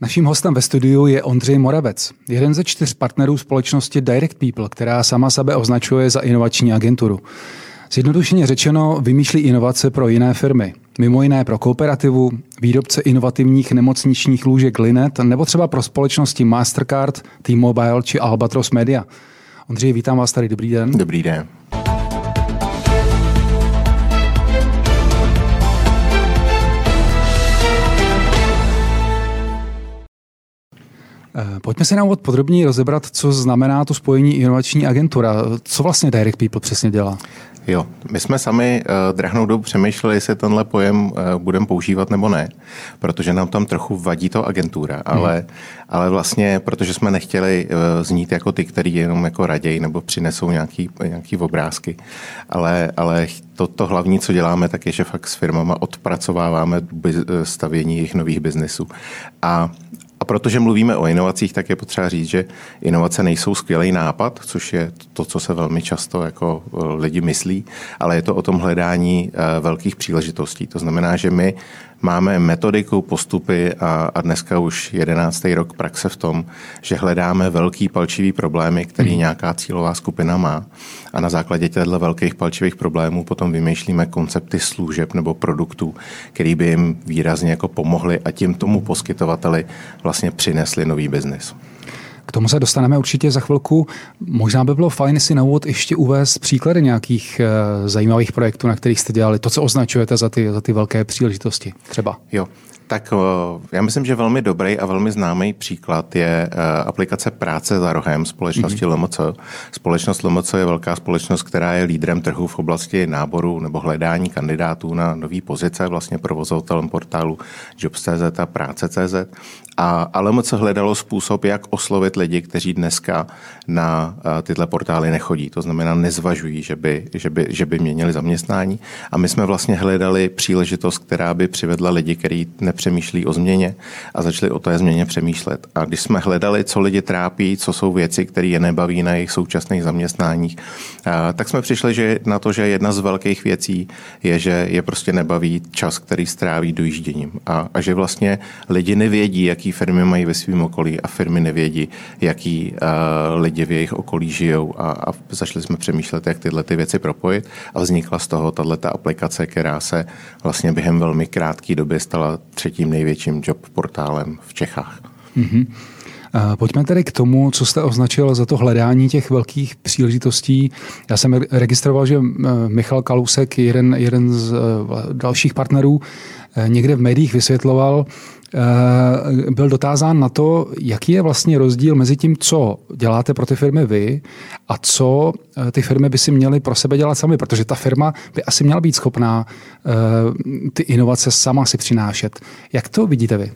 Naším hostem ve studiu je Ondřej Moravec, jeden ze čtyř partnerů společnosti Direct People, která sama sebe označuje za inovační agenturu. Zjednodušeně řečeno, vymýšlí inovace pro jiné firmy. Mimo jiné pro kooperativu, výrobce inovativních nemocničních lůžek Linet nebo třeba pro společnosti Mastercard, T-Mobile či Albatros Media. Ondřej, vítám vás tady, dobrý den. Dobrý den. Pojďme si na úvod podrobněji rozebrat, co znamená to spojení inovační agentura. Co vlastně Direct People přesně dělá? Jo, my jsme sami uh, drahnou dobu přemýšleli, jestli tenhle pojem uh, budeme používat nebo ne, protože nám tam trochu vadí to agentura, hmm. ale, ale vlastně, protože jsme nechtěli uh, znít jako ty, který jenom jako raději nebo přinesou nějaký, nějaký obrázky, ale, ale to, to hlavní, co děláme, tak je, že fakt s firmama odpracováváme stavění jejich nových biznesů. A a protože mluvíme o inovacích, tak je potřeba říct, že inovace nejsou skvělý nápad, což je to, co se velmi často jako eh, lidi myslí, ale je to o tom hledání eh, velkých příležitostí. To znamená, že my máme metodiku, postupy a, a dneska už jedenáctý rok praxe v tom, že hledáme velký palčivý problémy, který hmm. nějaká cílová skupina má a na základě těchto velkých palčivých problémů potom vymýšlíme koncepty služeb nebo produktů, který by jim výrazně jako pomohly a tím tomu poskytovateli vlastně přinesli nový biznis. K tomu se dostaneme určitě za chvilku. Možná by bylo fajn si na úvod ještě uvést příklady nějakých uh, zajímavých projektů, na kterých jste dělali, to, co označujete za ty, za ty velké příležitosti třeba. Jo, tak eh, já myslím, že velmi dobrý a velmi známý příklad je eh, aplikace Práce za rohem společnosti mm-hmm. LMC. Společnost LMC je velká společnost, která je lídrem trhu v oblasti náboru nebo hledání kandidátů na nové pozice, vlastně provozovatelem portálu Jobs.cz a Práce.cz. A LMC hledalo způsob, jak oslovit lidi, kteří dneska na eh, tyhle portály nechodí. To znamená, nezvažují, že by, že by, že by měnili zaměstnání. A my jsme vlastně hledali příležitost, která by přivedla lidi, kteří nepřemýšlí o změně a začali o té změně přemýšlet. A když jsme hledali, co lidi trápí, co jsou věci, které je nebaví na jejich současných zaměstnáních, tak jsme přišli že na to, že jedna z velkých věcí je, že je prostě nebaví čas, který stráví dojížděním. A, a že vlastně lidi nevědí, jaký firmy mají ve svém okolí a firmy nevědí, jaký uh, lidi v jejich okolí žijou. A, a začali jsme přemýšlet, jak tyhle ty věci propojit a vznikla z toho tato aplikace, která se vlastně během velmi krátké doby stala třetím největším job portálem v Čechách. Mm-hmm. Pojďme tedy k tomu, co jste označil za to hledání těch velkých příležitostí. Já jsem registroval, že Michal Kalusek, jeden, jeden z e, dalších partnerů, e, někde v médiích vysvětloval, byl dotázán na to, jaký je vlastně rozdíl mezi tím, co děláte pro ty firmy vy a co ty firmy by si měly pro sebe dělat sami, protože ta firma by asi měla být schopná ty inovace sama si přinášet. Jak to vidíte vy?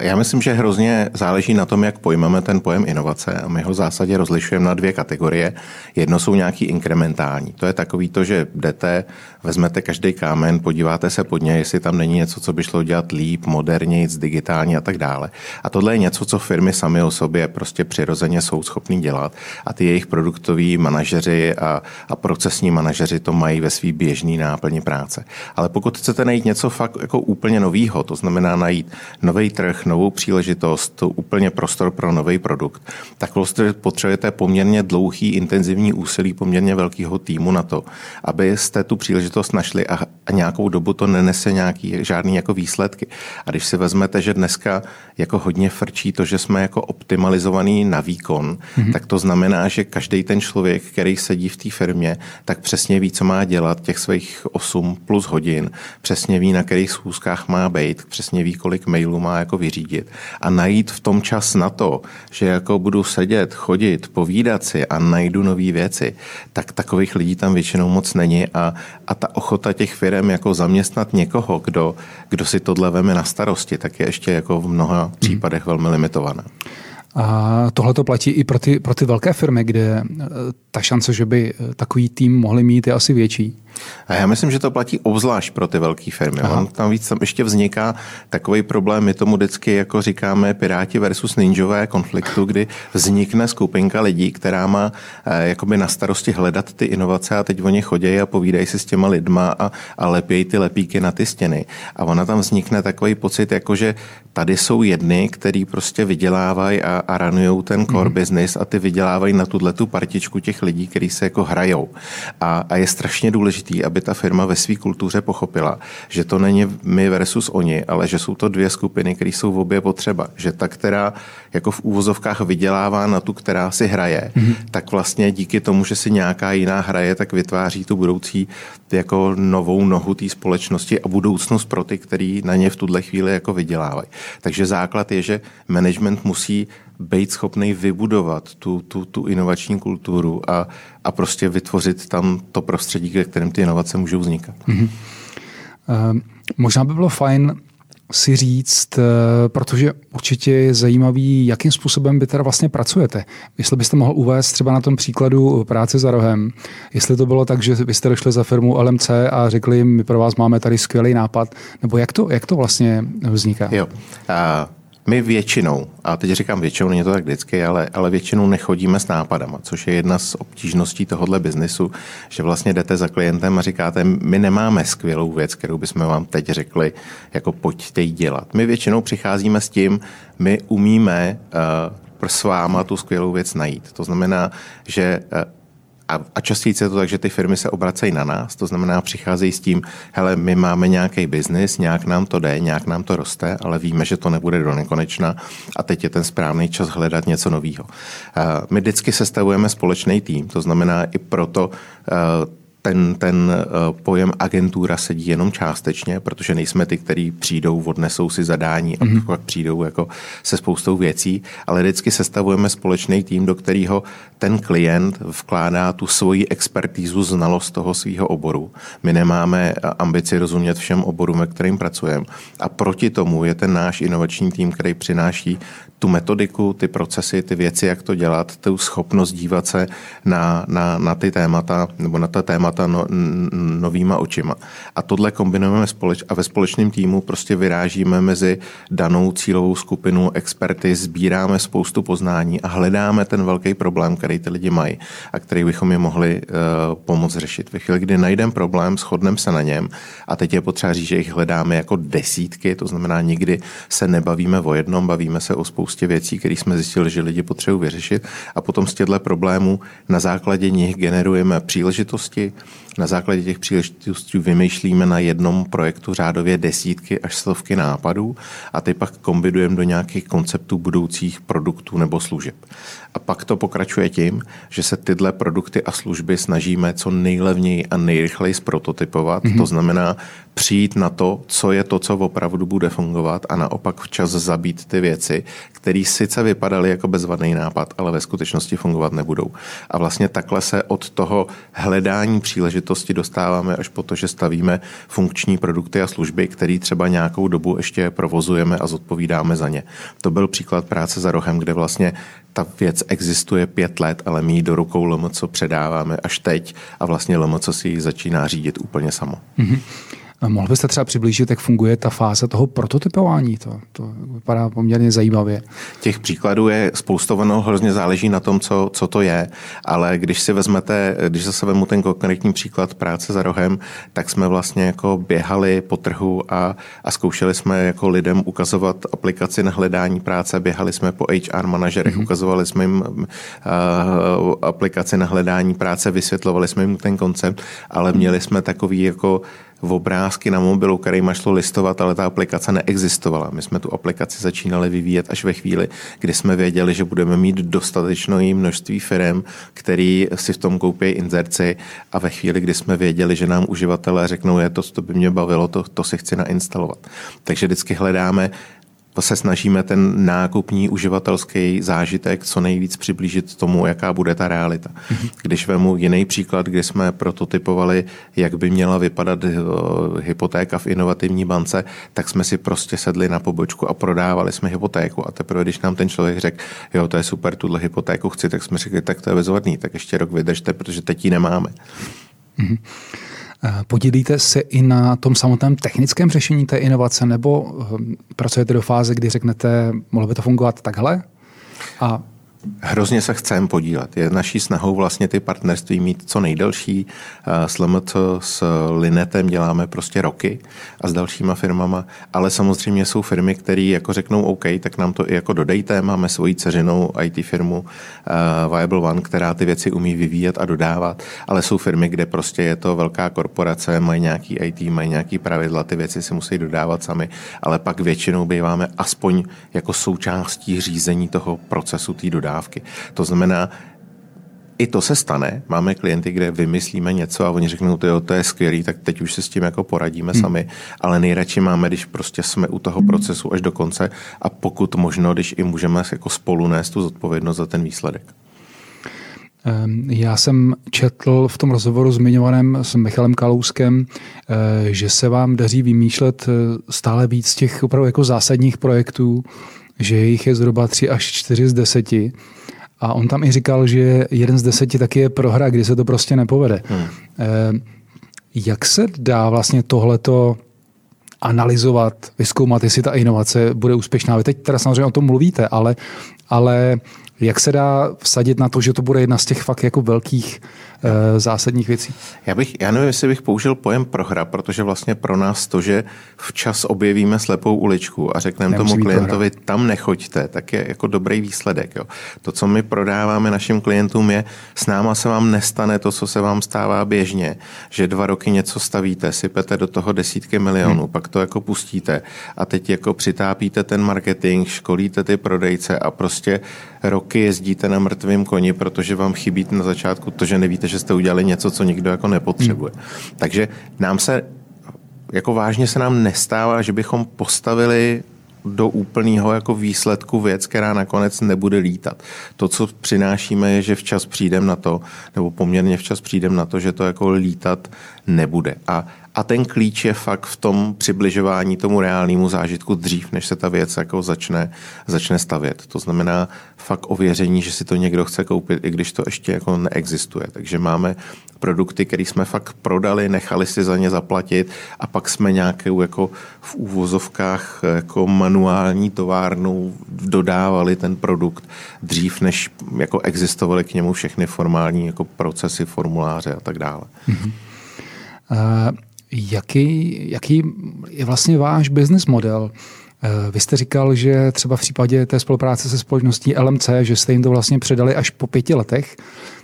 Já myslím, že hrozně záleží na tom, jak pojmeme ten pojem inovace a my ho v zásadě rozlišujeme na dvě kategorie. Jedno jsou nějaký inkrementální. To je takový to, že jdete, vezmete každý kámen, podíváte se pod něj, jestli tam není něco, co by šlo dělat líp, moderněji, digitálně a tak dále. A tohle je něco, co firmy sami o sobě prostě přirozeně jsou schopní dělat a ty jejich produktoví manažeři a, a procesní manažeři to mají ve svý běžný náplni práce. Ale pokud chcete najít něco fakt jako úplně novýho, to znamená najít nový trh, novou příležitost, to úplně prostor pro nový produkt, tak vlastně potřebujete poměrně dlouhý, intenzivní úsilí poměrně velkého týmu na to, abyste tu příležitost našli a, a nějakou dobu to nenese nějaký žádný jako výsledky. A když si vezmete, že dneska jako hodně frčí to, že jsme jako optimalizovaný na výkon, mm-hmm. tak to znamená, že každý ten člověk, který sedí v té firmě, tak přesně ví, co má dělat těch svých 8 plus hodin, přesně ví, na kterých schůzkách má být, přesně ví, kolik mailů má jako jako vyřídit a najít v tom čas na to, že jako budu sedět, chodit, povídat si a najdu nové věci, tak takových lidí tam většinou moc není a, a ta ochota těch firm jako zaměstnat někoho, kdo, kdo si tohle veme na starosti, tak je ještě jako v mnoha hmm. případech velmi limitovaná. A tohle to platí i pro ty, pro ty velké firmy, kde eh, ta šance, že by eh, takový tým mohli mít, je asi větší. A já myslím, že to platí obzvlášť pro ty velké firmy. On tam víc tam ještě vzniká takový problém, my tomu vždycky jako říkáme Piráti versus ninjové konfliktu, kdy vznikne skupinka lidí, která má eh, jakoby na starosti hledat ty inovace a teď oni chodí a povídají si s těma lidma a, a lepějí ty lepíky na ty stěny. A ona tam vznikne takový pocit, jako že tady jsou jedny, který prostě vydělávají a, a ranujou ten core mm. business a ty vydělávají na tuhle tu partičku těch lidí, kteří se jako hrajou. A, a je strašně důležitý, aby ta firma ve své kultuře pochopila, že to není my versus oni, ale že jsou to dvě skupiny, které jsou v obě potřeba. Že ta, která jako v úvozovkách vydělává na tu, která si hraje, mm-hmm. tak vlastně díky tomu, že si nějaká jiná hraje, tak vytváří tu budoucí jako novou nohu té společnosti a budoucnost pro ty, který na ně v tuhle chvíli jako vydělávají. Takže základ je, že management musí být schopný vybudovat tu, tu, tu inovační kulturu a, a prostě vytvořit tam to prostředí, ve kterém ty inovace můžou vznikat. Mm-hmm. Uh, možná by bylo fajn si říct, eh, protože určitě je zajímavý, jakým způsobem vy teda vlastně pracujete. Jestli byste mohl uvést třeba na tom příkladu práce za rohem, jestli to bylo tak, že vy jste došli za firmu LMC a řekli jim, my pro vás máme tady skvělý nápad, nebo jak to, jak to vlastně vzniká? Jo. Uh... My většinou, a teď říkám většinou, není to tak vždycky, ale, ale většinou nechodíme s nápadama, což je jedna z obtížností tohohle biznisu, že vlastně jdete za klientem a říkáte, my nemáme skvělou věc, kterou bychom vám teď řekli, jako pojďte ji dělat. My většinou přicházíme s tím, my umíme uh, s váma tu skvělou věc najít. To znamená, že uh, a, a častěji je to tak, že ty firmy se obracejí na nás, to znamená, přicházejí s tím, hele, my máme nějaký biznis, nějak nám to jde, nějak nám to roste, ale víme, že to nebude do nekonečna a teď je ten správný čas hledat něco nového. My vždycky sestavujeme společný tým, to znamená i proto ten, ten eh, pojem agentura sedí jenom částečně, protože nejsme ty, kteří přijdou, odnesou si zadání a mm-hmm. pak přijdou jako se spoustou věcí, ale vždycky sestavujeme společný tým, do kterého ten klient vkládá tu svoji expertízu, znalost toho svého oboru. My nemáme eh, ambici rozumět všem oborům, ve kterým pracujeme. A proti tomu je ten náš inovační tým, který přináší tu metodiku, ty procesy, ty věci, jak to dělat, tu schopnost dívat se na, na, na ty témata nebo na ta témata no, novýma očima. A tohle kombinujeme společ, a ve společném týmu prostě vyrážíme mezi danou cílovou skupinu experty, sbíráme spoustu poznání a hledáme ten velký problém, který ty lidi mají a který bychom je mohli uh, pomoct řešit. Ve chvíli, kdy najdeme problém, shodneme se na něm a teď je potřeba říct, že jich hledáme jako desítky, to znamená, nikdy se nebavíme o jednom, bavíme se o spoustě spoustě věcí, které jsme zjistili, že lidi potřebují vyřešit. A potom z těchto problémů na základě nich generujeme příležitosti, na základě těch příležitostí vymýšlíme na jednom projektu řádově desítky až stovky nápadů a ty pak kombinujeme do nějakých konceptů budoucích produktů nebo služeb. A pak to pokračuje tím, že se tyhle produkty a služby snažíme co nejlevněji a nejrychleji zprototypovat. Mm-hmm. To znamená přijít na to, co je to, co opravdu bude fungovat a naopak včas zabít ty věci, které sice vypadaly jako bezvadný nápad, ale ve skutečnosti fungovat nebudou. A vlastně takhle se od toho hledání příležitosti dostáváme až po to, že stavíme funkční produkty a služby, které třeba nějakou dobu ještě provozujeme a zodpovídáme za ně. To byl příklad práce za rohem, kde vlastně ta věc existuje pět let, ale my ji do rukou LMC předáváme až teď a vlastně LMC si ji začíná řídit úplně samo. Mm-hmm. Mohl byste třeba přiblížit, jak funguje ta fáze toho prototypování? To, to vypadá poměrně zajímavě. Těch příkladů je spoustováno, hrozně záleží na tom, co, co to je, ale když si vezmete, když zase vezmu ten konkrétní příklad práce za rohem, tak jsme vlastně jako běhali po trhu a, a zkoušeli jsme jako lidem ukazovat aplikaci na hledání práce, běhali jsme po HR manažerech, mm-hmm. ukazovali jsme jim uh, aplikaci na hledání práce, vysvětlovali jsme jim ten koncept, ale měli jsme takový jako v obrázky na mobilu, kterýma šlo listovat, ale ta aplikace neexistovala. My jsme tu aplikaci začínali vyvíjet až ve chvíli, kdy jsme věděli, že budeme mít dostatečné množství firm, který si v tom koupí inzerci a ve chvíli, kdy jsme věděli, že nám uživatelé řeknou, je to, to by mě bavilo, to, to si chci nainstalovat. Takže vždycky hledáme se snažíme ten nákupní uživatelský zážitek co nejvíc přiblížit tomu, jaká bude ta realita. Mhm. Když vemu jiný příklad, kdy jsme prototypovali, jak by měla vypadat eh, hypotéka v inovativní bance, tak jsme si prostě sedli na pobočku a prodávali jsme hypotéku. A teprve, když nám ten člověk řekl, jo, to je super, tuhle hypotéku chci, tak jsme řekli, tak to je bezvadný, tak ještě rok vydržte, protože teď ji nemáme. Mm-hmm. Podílíte se i na tom samotném technickém řešení té inovace, nebo pracujete do fáze, kdy řeknete, mohlo by to fungovat takhle? A Hrozně se chceme podílet. Je naší snahou vlastně ty partnerství mít co nejdelší. S LMT, s Linetem děláme prostě roky a s dalšíma firmama, ale samozřejmě jsou firmy, které jako řeknou OK, tak nám to i jako dodejte. Máme svoji ceřinou IT firmu Viable One, která ty věci umí vyvíjet a dodávat, ale jsou firmy, kde prostě je to velká korporace, mají nějaký IT, mají nějaký pravidla, ty věci si musí dodávat sami, ale pak většinou býváme aspoň jako součástí řízení toho procesu té dodávky dodávky. To znamená, i to se stane. Máme klienty, kde vymyslíme něco a oni řeknou, to, to je skvělý, tak teď už se s tím jako poradíme hmm. sami. Ale nejradši máme, když prostě jsme u toho procesu až do konce a pokud možno, když i můžeme jako spolu nést tu zodpovědnost za ten výsledek. Ehm, já jsem četl v tom rozhovoru zmiňovaném s Michalem Kalouskem, eh, že se vám daří vymýšlet eh, stále víc těch opravdu jako zásadních projektů, že jich je zhruba 3 až 4 z 10. A on tam i říkal, že jeden z deseti taky je prohra, kdy se to prostě nepovede. Hmm. Eh, jak se dá vlastně tohleto analyzovat, vyzkoumat, jestli ta inovace bude úspěšná? Vy teď teda samozřejmě o tom mluvíte, ale, ale jak se dá vsadit na to, že to bude jedna z těch fakt jako velkých uh, zásadních věcí? Já, bych, já nevím, jestli bych použil pojem prohra, protože vlastně pro nás to, že včas objevíme slepou uličku a řekneme tomu klientovi, prohra. tam nechoďte, tak je jako dobrý výsledek. Jo. To, co my prodáváme našim klientům, je, s náma se vám nestane to, co se vám stává běžně, že dva roky něco stavíte, sypete do toho desítky milionů, hmm. pak to jako pustíte a teď jako přitápíte ten marketing, školíte ty prodejce a prostě roky jezdíte na mrtvém koni, protože vám chybí na začátku to, že nevíte, že jste udělali něco, co nikdo jako nepotřebuje. Hmm. Takže nám se, jako vážně se nám nestává, že bychom postavili do úplného jako výsledku věc, která nakonec nebude lítat. To, co přinášíme, je, že včas přijdem na to, nebo poměrně včas přijdem na to, že to jako lítat nebude. A a ten klíč je fakt v tom přibližování tomu reálnému zážitku dřív, než se ta věc jako začne, začne stavět. To znamená fakt ověření, že si to někdo chce koupit, i když to ještě jako neexistuje. Takže máme produkty, které jsme fakt prodali, nechali si za ně zaplatit a pak jsme nějakou jako v úvozovkách jako manuální továrnou dodávali ten produkt dřív, než jako existovaly k němu všechny formální jako procesy, formuláře a tak dále. Mm-hmm. Uh... Jaký, jaký je vlastně váš business model? Eh, vy jste říkal, že třeba v případě té spolupráce se společností LMC, že jste jim to vlastně předali až po pěti letech.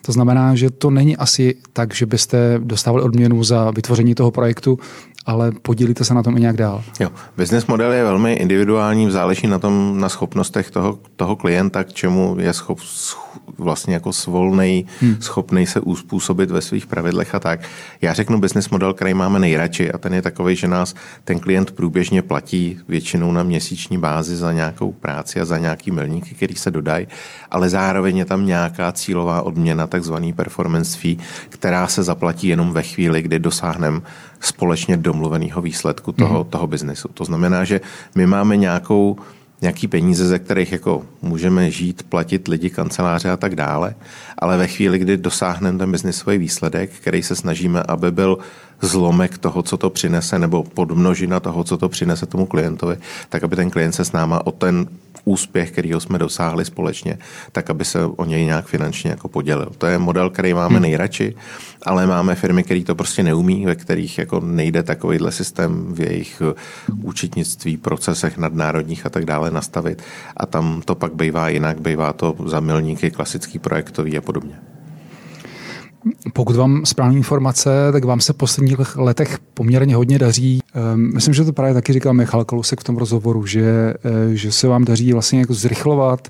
To znamená, že to není asi tak, že byste dostávali odměnu za vytvoření toho projektu, ale podílíte se na tom i nějak dál. Jo, business model je velmi individuální, záleží na tom, na schopnostech toho, toho klienta, k čemu je schop, vlastně jako svolnej, hmm. schopný se uspůsobit ve svých pravidlech a tak. Já řeknu business model, který máme nejradši a ten je takový, že nás ten klient průběžně platí většinou na měsíční bázi za nějakou práci a za nějaký milníky, který se dodají, ale zároveň je tam nějaká cílová odměna, takzvaný performance fee, která se zaplatí jenom ve chvíli, kdy dosáhneme společně domluveného výsledku toho, hmm. toho biznesu. To znamená, že my máme nějakou nějaký peníze, ze kterých jako můžeme žít, platit lidi, kanceláře a tak dále, ale ve chvíli, kdy dosáhneme ten biznisový výsledek, který se snažíme, aby byl zlomek toho, co to přinese, nebo podmnožina toho, co to přinese tomu klientovi, tak aby ten klient se s náma o ten úspěch, který jsme dosáhli společně, tak aby se o něj nějak finančně jako podělil. To je model, který máme hmm. nejradši, ale máme firmy, které to prostě neumí, ve kterých jako nejde takovýhle systém v jejich účetnictví, procesech nadnárodních a tak dále nastavit. A tam to pak bývá jinak, bývá to za milníky klasický projektový a podobně. Pokud vám správné informace, tak vám se v posledních letech poměrně hodně daří. Ehm, myslím, že to právě taky říkal Michal Kalousek v tom rozhovoru, že, eh, že se vám daří vlastně jako zrychlovat,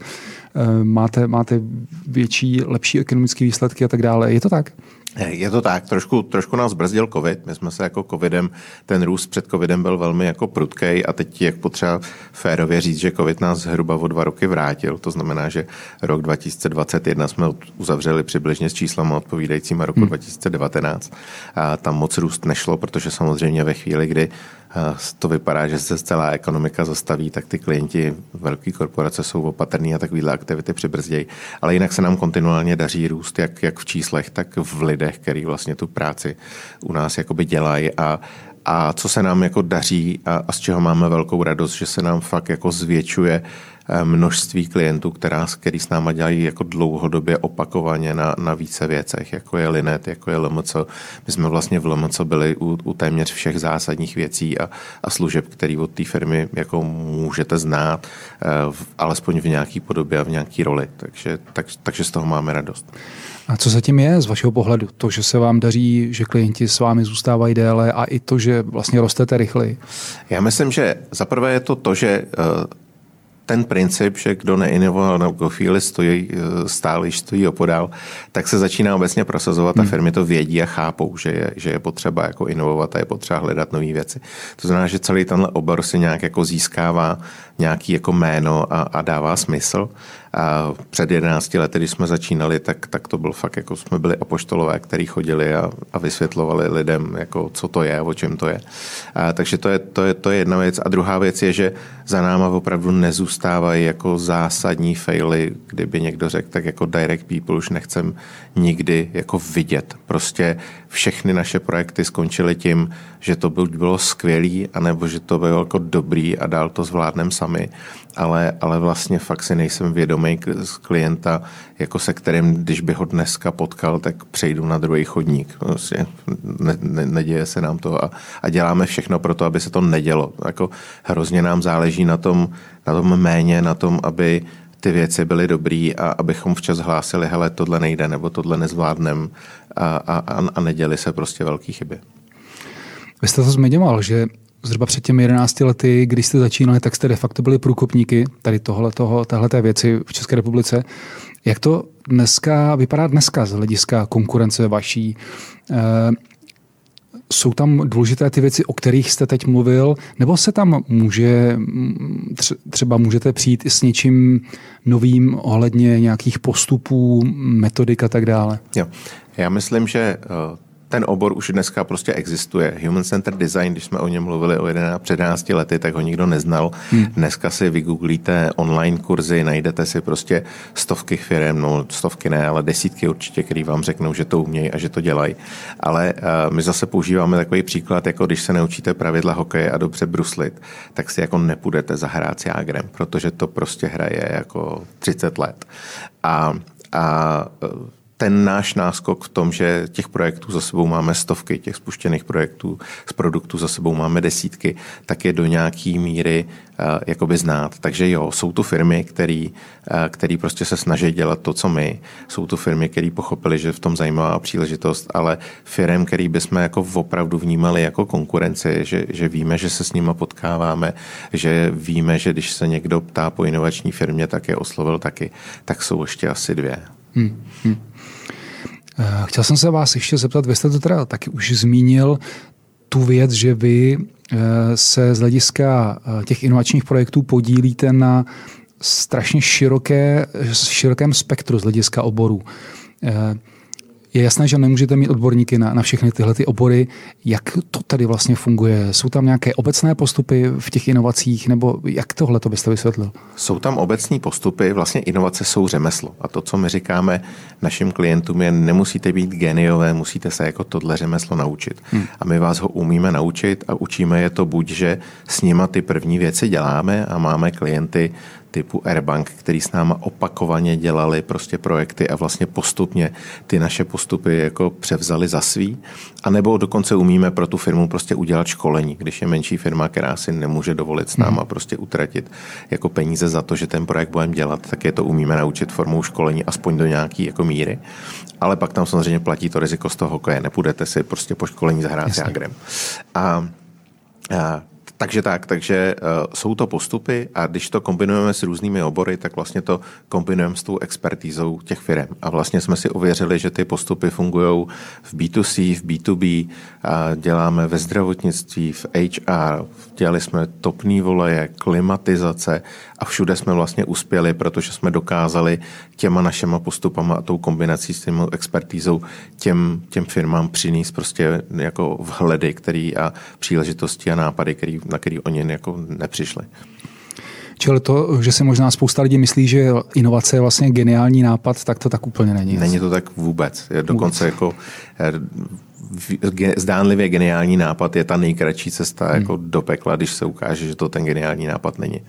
ehm, máte, máte větší, lepší ekonomické výsledky a tak dále. Je to tak? Je to tak, trošku, trošku nás brzdil covid. My jsme se jako covidem, ten růst před covidem byl velmi jako prudkej a teď je potřeba férově říct, že covid nás zhruba o dva roky vrátil. To znamená, že rok 2021 jsme uzavřeli přibližně s číslama odpovídajícíma roku hmm. 2019. A tam moc růst nešlo, protože samozřejmě ve chvíli, kdy to vypadá, že se celá ekonomika zastaví, tak ty klienti velké korporace jsou opatrní a takovéhle aktivity přibrzdějí. Ale jinak se nám kontinuálně daří růst jak, jak v číslech, tak v lidech, který vlastně tu práci u nás jakoby dělají a a co se nám jako daří a, a z čeho máme velkou radost, že se nám fakt jako zvětšuje Eh, množství klientů, která, který s náma dělají jako dlouhodobě opakovaně na, na více věcech, jako je Linet, jako je LMC. My jsme vlastně v LMC byli u, u téměř všech zásadních věcí a, a služeb, které od té firmy jako můžete znát, eh, v, alespoň v nějaké podobě a v nějaké roli. Takže, tak, takže z toho máme radost. A co zatím je z vašeho pohledu? To, že se vám daří, že klienti s vámi zůstávají déle a i to, že vlastně rostete rychleji? Já myslím, že zaprvé je to to, že uh, ten princip, že kdo neinovoval nebo chvíli stojí, stále již stojí opodál, tak se začíná obecně prosazovat a hmm. firmy to vědí a chápou, že je, že je potřeba jako inovovat a je potřeba hledat nové věci. To znamená, že celý tenhle obor si nějak jako získává nějaký jako jméno a, a dává smysl. A před 11 lety, když jsme začínali, tak, tak to byl fakt, jako jsme byli apoštolové, kteří chodili a, a vysvětlovali lidem, jako co to je, o čem to je. A, takže to je, to, je, to je jedna věc. A druhá věc je, že za náma opravdu nezůstávají jako zásadní faily, kdyby někdo řekl, tak jako direct people už nechcem nikdy jako vidět. Prostě všechny naše projekty skončily tím, že to bylo skvělý, anebo že to bylo jako dobrý a dál to zvládnem sami, ale, ale vlastně fakt si nejsem vědomý z klienta, jako se kterým, když by ho dneska potkal, tak přejdu na druhý chodník. Vlastně ne, ne, neděje se nám to a, a děláme všechno pro to, aby se to nedělo. Jako hrozně nám záleží na tom, na tom méně, na tom, aby ty věci byly dobrý a abychom včas hlásili, hele, tohle nejde nebo tohle nezvládnem a, a, a neděli se prostě velké chyby. Vy jste to zmiňoval, že zhruba před těmi 11 lety, když jste začínali, tak jste de facto byli průkopníky tady tohle, toho, téhleté věci v České republice. Jak to dneska vypadá dneska z hlediska konkurence vaší? E, jsou tam důležité ty věci, o kterých jste teď mluvil, nebo se tam může, třeba můžete přijít i s něčím novým ohledně nějakých postupů, metodik a tak dále? Jo. Já myslím, že eh, ten obor už dneska prostě existuje. Human Centered Design, když jsme o něm mluvili o 11, před 11 lety, tak ho nikdo neznal. Hmm. Dneska si vygooglíte online kurzy, najdete si prostě stovky firm, no stovky ne, ale desítky určitě, který vám řeknou, že to umějí a že to dělají. Ale uh, my zase používáme takový příklad, jako když se naučíte pravidla hokeje a dobře bruslit, tak si jako nepůjdete zahrát s Jágrem, protože to prostě hraje jako 30 let. A, a ten náš náskok v tom, že těch projektů za sebou máme stovky, těch spuštěných projektů z produktů za sebou máme desítky, tak je do nějaký míry uh, jakoby znát. Takže jo, jsou tu firmy, který, uh, který prostě se snaží dělat to, co my. Jsou tu firmy, které pochopili, že v tom zajímavá příležitost, ale firm, který bychom jako opravdu vnímali jako konkurenci, že, že víme, že se s nimi potkáváme, že víme, že když se někdo ptá po inovační firmě, tak je oslovil taky, tak jsou ještě asi dvě. Hmm. Hmm. Eh, chtěl jsem se vás ještě zeptat, vy jste to teda taky už zmínil, tu věc, že vy eh, se z hlediska eh, těch inovačních projektů podílíte na strašně široké, širokém spektru z hlediska oborů. Je jasné, že nemůžete mít odborníky na, na všechny tyhle ty obory. Jak to tady vlastně funguje? Jsou tam nějaké obecné postupy v těch inovacích, nebo jak tohle to byste vysvětlil? Jsou tam obecní postupy, vlastně inovace jsou řemeslo. A to, co my říkáme našim klientům, je nemusíte být geniové, musíte se jako tohle řemeslo naučit. Hmm. A my vás ho umíme naučit a učíme je to buď, že s nima ty první věci děláme a máme klienty typu Airbank, který s náma opakovaně dělali prostě projekty a vlastně postupně ty naše postupy jako převzali za svý. A nebo dokonce umíme pro tu firmu prostě udělat školení, když je menší firma, která si nemůže dovolit s náma hmm. prostě utratit jako peníze za to, že ten projekt budeme dělat, tak je to umíme naučit formou školení aspoň do nějaký jako míry. Ale pak tam samozřejmě platí to riziko z toho hokeje. Nepůjdete si prostě po školení zahrát s Jagrem. A, a Takže tak, takže uh, jsou to postupy a když to kombinujeme s různými obory, tak vlastně to kombinujeme s tou expertízou těch firm. A vlastně jsme si ověřili, že ty postupy fungují v B2C, v B2B, a děláme ve zdravotnictví, v HR, dělali jsme topný voleje, klimatizace a všude jsme vlastně uspěli, protože jsme dokázali těma našima postupama a tou kombinací s tím expertízou těm, těm firmám přinést prostě jako vhledy který a příležitosti a nápady, který, na který oni jako nepřišli. Čili to, že si možná spousta lidí myslí, že inovace je vlastně geniální nápad, tak to tak úplně není. Není to tak vůbec. Je dokonce vůbec. jako eh, zdánlivě geniální nápad je ta nejkratší cesta hmm. jako do pekla, když se ukáže, že to ten geniální nápad není.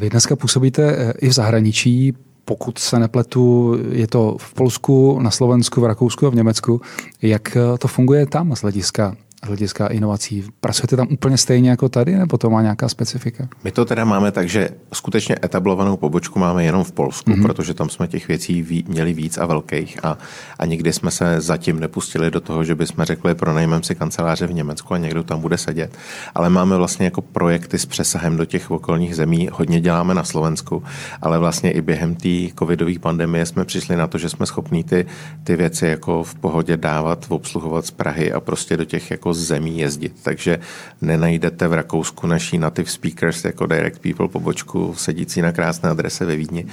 Vy dneska působíte eh, i v zahraničí, pokud se nepletu, je to v Polsku, na Slovensku, v Rakousku a v Německu. Jak eh, to funguje tam z hlediska hlediska inovací. Pracujete tam úplně stejně jako tady, nebo to má nějaká specifika? My to teda máme tak, že skutečně etablovanou pobočku máme jenom v Polsku, mm-hmm. protože tam jsme těch věcí ví, měli víc a velkých a, a nikdy jsme se zatím nepustili do toho, že bychom řekli, pronajmeme si kanceláře v Německu a někdo tam bude sedět. Ale máme vlastně jako projekty s přesahem do těch okolních zemí, hodně děláme na Slovensku, ale vlastně i během té covidové pandemie jsme přišli na to, že jsme schopní ty, ty věci jako v pohodě dávat, obsluhovat z Prahy a prostě do těch jako jako zemí jezdit. Takže nenajdete v Rakousku naší native speakers jako Direct People pobočku sedící na krásné adrese ve Vídni.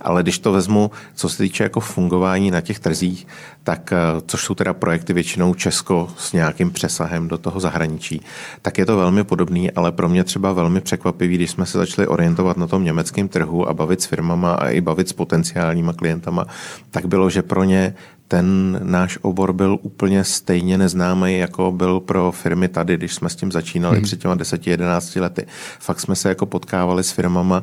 Ale když to vezmu, co se týče jako fungování na těch trzích, tak eh, což jsou teda projekty většinou Česko s nějakým přesahem do toho zahraničí, tak je to velmi podobný, ale pro mě třeba velmi překvapivý, když jsme se začali orientovat na tom německém trhu a bavit s firmama a i bavit s potenciálníma klientama, tak bylo, že pro ně ten náš obor byl úplně stejně neznámý, jako byl pro firmy tady, když jsme s tím začínali hmm. před těma 10-11 lety. Fakt jsme se jako potkávali s firmama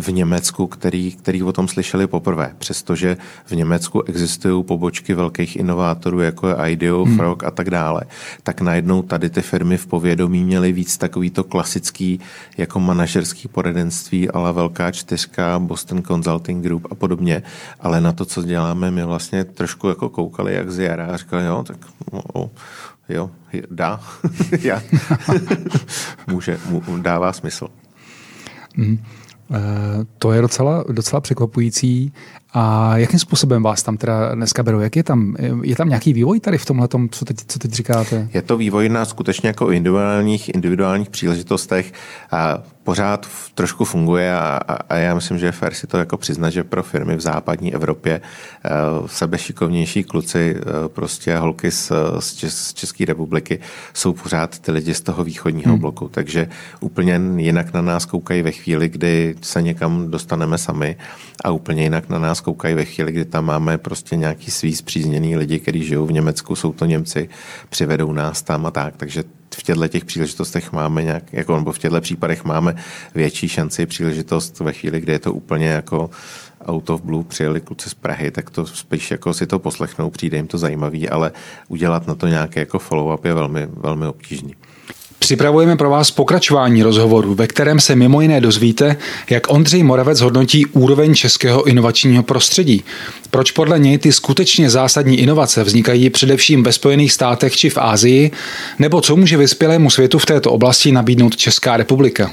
v Německu, který, který o tom slyšeli poprvé, přestože v Německu existují pobočky velkých inovátorů, jako je IDEO, hmm. Frog a tak dále, tak najednou tady ty firmy v povědomí měly víc takovýto klasický jako manažerský poradenství, ale velká čtyřka, Boston Consulting Group a podobně, ale na to, co děláme, my vlastně trošku jako koukali jak z jara a říkali, jo, tak no, jo, dá, já. Může, mu, dává smysl. Mm. To je docela, docela překvapující. A jakým způsobem vás tam teda dneska berou? Jak je tam, je tam nějaký vývoj tady v tomhle, co teď, co teď říkáte? Je to vývoj na skutečně jako individuálních, individuálních příležitostech. A pořád trošku funguje a, a, a já myslím, že je fér si to jako přiznat, že pro firmy v západní Evropě uh, sebešikovnější kluci, uh, prostě holky z, z, Čes, z České republiky jsou pořád ty lidi z toho východního hmm. bloku, takže úplně jinak na nás koukají ve chvíli, kdy se někam dostaneme sami a úplně jinak na nás koukají ve chvíli, kdy tam máme prostě nějaký svý zpřízněný lidi, kteří žijou v Německu, jsou to Němci, přivedou nás tam a tak, takže v těchto těch příležitostech máme nějak, jako, nebo v těchto případech máme větší šanci, příležitost ve chvíli, kdy je to úplně jako out of blue, přijeli kluci z Prahy, tak to spíš jako si to poslechnou, přijde jim to zajímavý, ale udělat na to nějaké jako follow-up je velmi, velmi obtížný. Připravujeme pro vás pokračování rozhovoru, ve kterém se mimo jiné dozvíte, jak Ondřej Moravec hodnotí úroveň českého inovačního prostředí. Proč podle něj ty skutečně zásadní inovace vznikají především ve Spojených státech či v Ázii, nebo co může vyspělému světu v této oblasti nabídnout Česká republika.